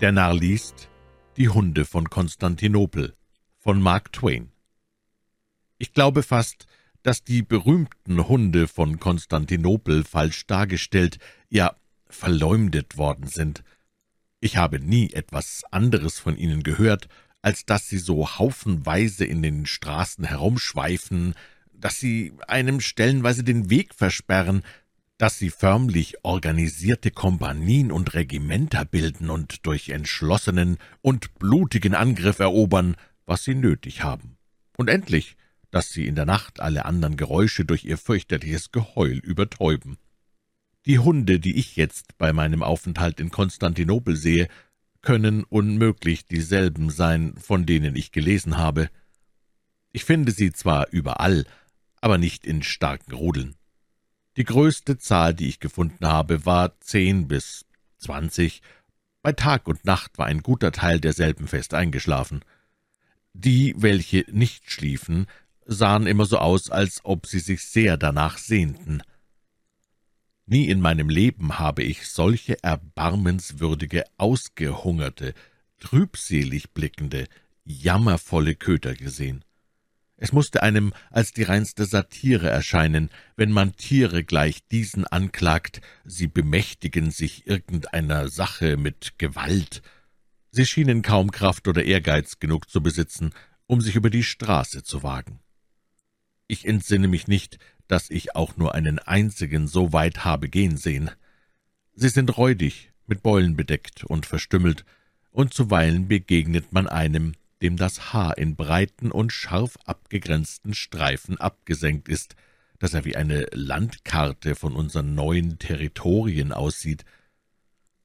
Der Narr liest Die Hunde von Konstantinopel von Mark Twain. Ich glaube fast, dass die berühmten Hunde von Konstantinopel falsch dargestellt, ja verleumdet worden sind. Ich habe nie etwas anderes von ihnen gehört, als dass sie so haufenweise in den Straßen herumschweifen, dass sie einem stellenweise den Weg versperren, dass sie förmlich organisierte Kompanien und Regimenter bilden und durch entschlossenen und blutigen Angriff erobern, was sie nötig haben. Und endlich, dass sie in der Nacht alle anderen Geräusche durch ihr fürchterliches Geheul übertäuben. Die Hunde, die ich jetzt bei meinem Aufenthalt in Konstantinopel sehe, können unmöglich dieselben sein, von denen ich gelesen habe. Ich finde sie zwar überall, aber nicht in starken Rudeln. Die größte Zahl, die ich gefunden habe, war zehn bis zwanzig. Bei Tag und Nacht war ein guter Teil derselben fest eingeschlafen. Die, welche nicht schliefen, sahen immer so aus, als ob sie sich sehr danach sehnten. Nie in meinem Leben habe ich solche erbarmenswürdige, ausgehungerte, trübselig blickende, jammervolle Köter gesehen. Es musste einem als die reinste Satire erscheinen, wenn man Tiere gleich diesen anklagt, sie bemächtigen sich irgendeiner Sache mit Gewalt. Sie schienen kaum Kraft oder Ehrgeiz genug zu besitzen, um sich über die Straße zu wagen. Ich entsinne mich nicht, dass ich auch nur einen einzigen so weit habe gehen sehen. Sie sind räudig, mit Beulen bedeckt und verstümmelt, und zuweilen begegnet man einem, dem das Haar in breiten und scharf abgegrenzten Streifen abgesenkt ist, dass er wie eine Landkarte von unseren neuen Territorien aussieht.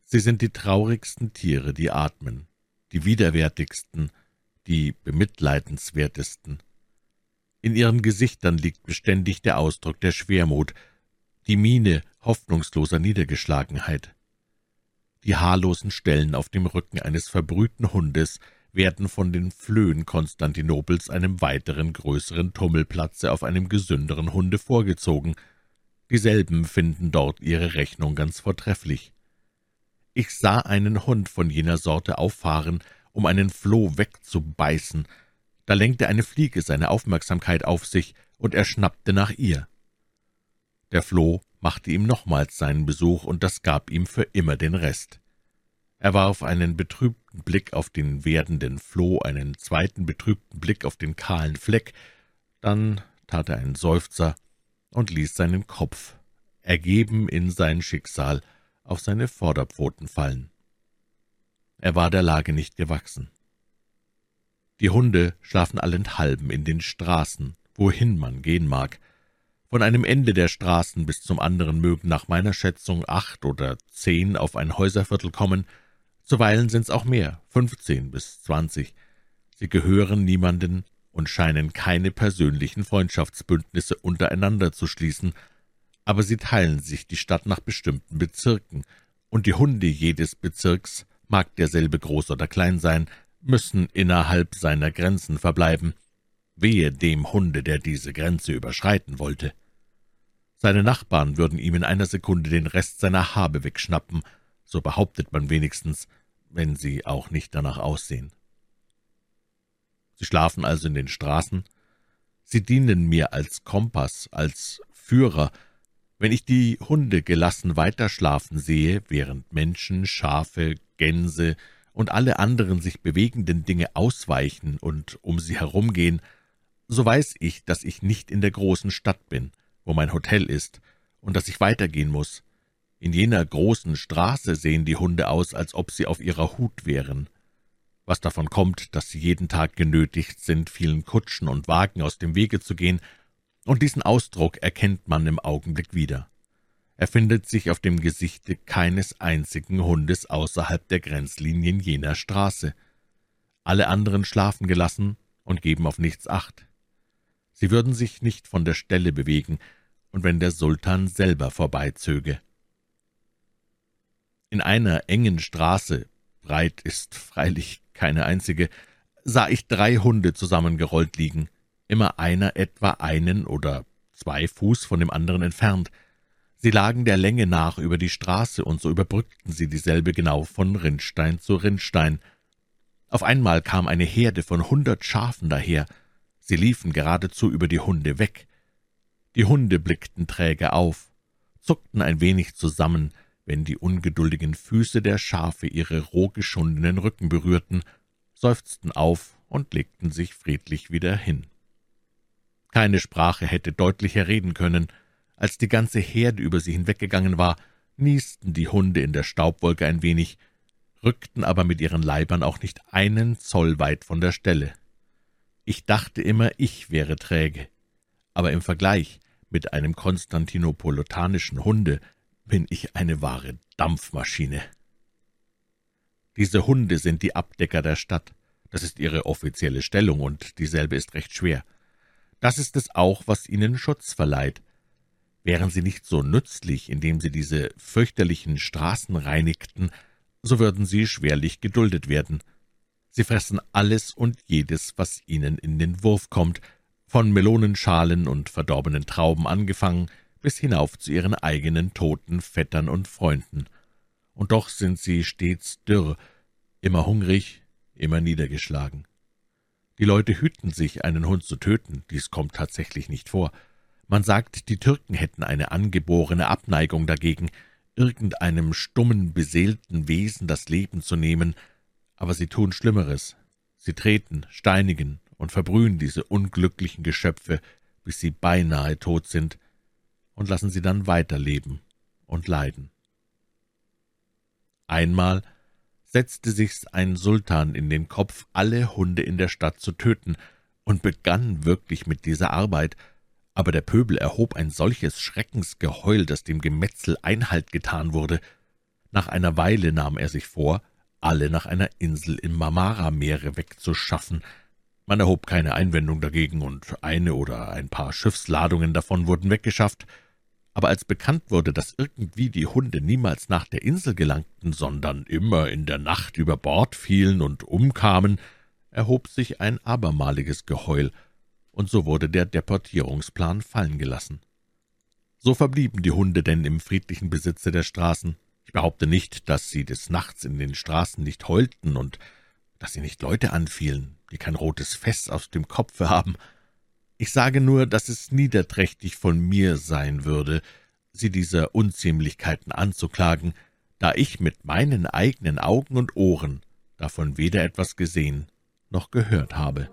Sie sind die traurigsten Tiere, die atmen, die widerwärtigsten, die bemitleidenswertesten. In ihren Gesichtern liegt beständig der Ausdruck der Schwermut, die Miene hoffnungsloser Niedergeschlagenheit. Die haarlosen Stellen auf dem Rücken eines verbrühten Hundes werden von den Flöhen Konstantinopels einem weiteren größeren Tummelplatze auf einem gesünderen Hunde vorgezogen. Dieselben finden dort ihre Rechnung ganz vortrefflich. Ich sah einen Hund von jener Sorte auffahren, um einen Floh wegzubeißen. Da lenkte eine Fliege seine Aufmerksamkeit auf sich, und er schnappte nach ihr. Der Floh machte ihm nochmals seinen Besuch, und das gab ihm für immer den Rest. Er warf einen betrübten Blick auf den werdenden Floh, einen zweiten betrübten Blick auf den kahlen Fleck, dann tat er einen Seufzer und ließ seinen Kopf, ergeben in sein Schicksal, auf seine Vorderpfoten fallen. Er war der Lage nicht gewachsen. Die Hunde schlafen allenthalben in den Straßen, wohin man gehen mag. Von einem Ende der Straßen bis zum anderen mögen nach meiner Schätzung acht oder zehn auf ein Häuserviertel kommen, Zuweilen sind's auch mehr, fünfzehn bis zwanzig. Sie gehören niemanden und scheinen keine persönlichen Freundschaftsbündnisse untereinander zu schließen, aber sie teilen sich die Stadt nach bestimmten Bezirken, und die Hunde jedes Bezirks, mag derselbe groß oder klein sein, müssen innerhalb seiner Grenzen verbleiben. Wehe dem Hunde, der diese Grenze überschreiten wollte. Seine Nachbarn würden ihm in einer Sekunde den Rest seiner Habe wegschnappen, so behauptet man wenigstens, wenn sie auch nicht danach aussehen. Sie schlafen also in den Straßen, sie dienen mir als Kompass, als Führer, wenn ich die Hunde gelassen weiterschlafen sehe, während Menschen, Schafe, Gänse und alle anderen sich bewegenden Dinge ausweichen und um sie herumgehen, so weiß ich, dass ich nicht in der großen Stadt bin, wo mein Hotel ist, und dass ich weitergehen muss, in jener großen Straße sehen die Hunde aus, als ob sie auf ihrer Hut wären. Was davon kommt, dass sie jeden Tag genötigt sind, vielen Kutschen und Wagen aus dem Wege zu gehen, und diesen Ausdruck erkennt man im Augenblick wieder. Er findet sich auf dem Gesichte keines einzigen Hundes außerhalb der Grenzlinien jener Straße. Alle anderen schlafen gelassen und geben auf nichts Acht. Sie würden sich nicht von der Stelle bewegen, und wenn der Sultan selber vorbeizöge. In einer engen Straße, breit ist freilich keine einzige, sah ich drei Hunde zusammengerollt liegen, immer einer etwa einen oder zwei Fuß von dem anderen entfernt. Sie lagen der Länge nach über die Straße, und so überbrückten sie dieselbe genau von Rinnstein zu Rinnstein. Auf einmal kam eine Herde von hundert Schafen daher. Sie liefen geradezu über die Hunde weg. Die Hunde blickten träge auf, zuckten ein wenig zusammen, wenn die ungeduldigen Füße der Schafe ihre roh geschundenen Rücken berührten, seufzten auf und legten sich friedlich wieder hin. Keine Sprache hätte deutlicher reden können, als die ganze Herde über sie hinweggegangen war, niesten die Hunde in der Staubwolke ein wenig, rückten aber mit ihren Leibern auch nicht einen Zoll weit von der Stelle. Ich dachte immer, ich wäre träge, aber im Vergleich mit einem konstantinopolitanischen Hunde bin ich eine wahre Dampfmaschine. Diese Hunde sind die Abdecker der Stadt. Das ist ihre offizielle Stellung, und dieselbe ist recht schwer. Das ist es auch, was ihnen Schutz verleiht. Wären sie nicht so nützlich, indem sie diese fürchterlichen Straßen reinigten, so würden sie schwerlich geduldet werden. Sie fressen alles und jedes, was ihnen in den Wurf kommt, von Melonenschalen und verdorbenen Trauben angefangen, bis hinauf zu ihren eigenen toten Vettern und Freunden. Und doch sind sie stets dürr, immer hungrig, immer niedergeschlagen. Die Leute hüten sich, einen Hund zu töten, dies kommt tatsächlich nicht vor. Man sagt, die Türken hätten eine angeborene Abneigung dagegen, irgendeinem stummen, beseelten Wesen das Leben zu nehmen, aber sie tun Schlimmeres. Sie treten, steinigen und verbrühen diese unglücklichen Geschöpfe, bis sie beinahe tot sind, und lassen sie dann weiterleben und leiden. Einmal setzte sich's ein Sultan in den Kopf, alle Hunde in der Stadt zu töten, und begann wirklich mit dieser Arbeit, aber der Pöbel erhob ein solches Schreckensgeheul, dass dem Gemetzel Einhalt getan wurde. Nach einer Weile nahm er sich vor, alle nach einer Insel im Marmara-Meere wegzuschaffen. Man erhob keine Einwendung dagegen, und eine oder ein paar Schiffsladungen davon wurden weggeschafft. Aber als bekannt wurde, dass irgendwie die Hunde niemals nach der Insel gelangten, sondern immer in der Nacht über Bord fielen und umkamen, erhob sich ein abermaliges Geheul, und so wurde der Deportierungsplan fallen gelassen. So verblieben die Hunde denn im friedlichen Besitze der Straßen. Ich behaupte nicht, dass sie des Nachts in den Straßen nicht heulten und dass sie nicht Leute anfielen, die kein rotes Fest aus dem Kopfe haben. Ich sage nur, dass es niederträchtig von mir sein würde, sie dieser Unziemlichkeiten anzuklagen, da ich mit meinen eigenen Augen und Ohren davon weder etwas gesehen noch gehört habe.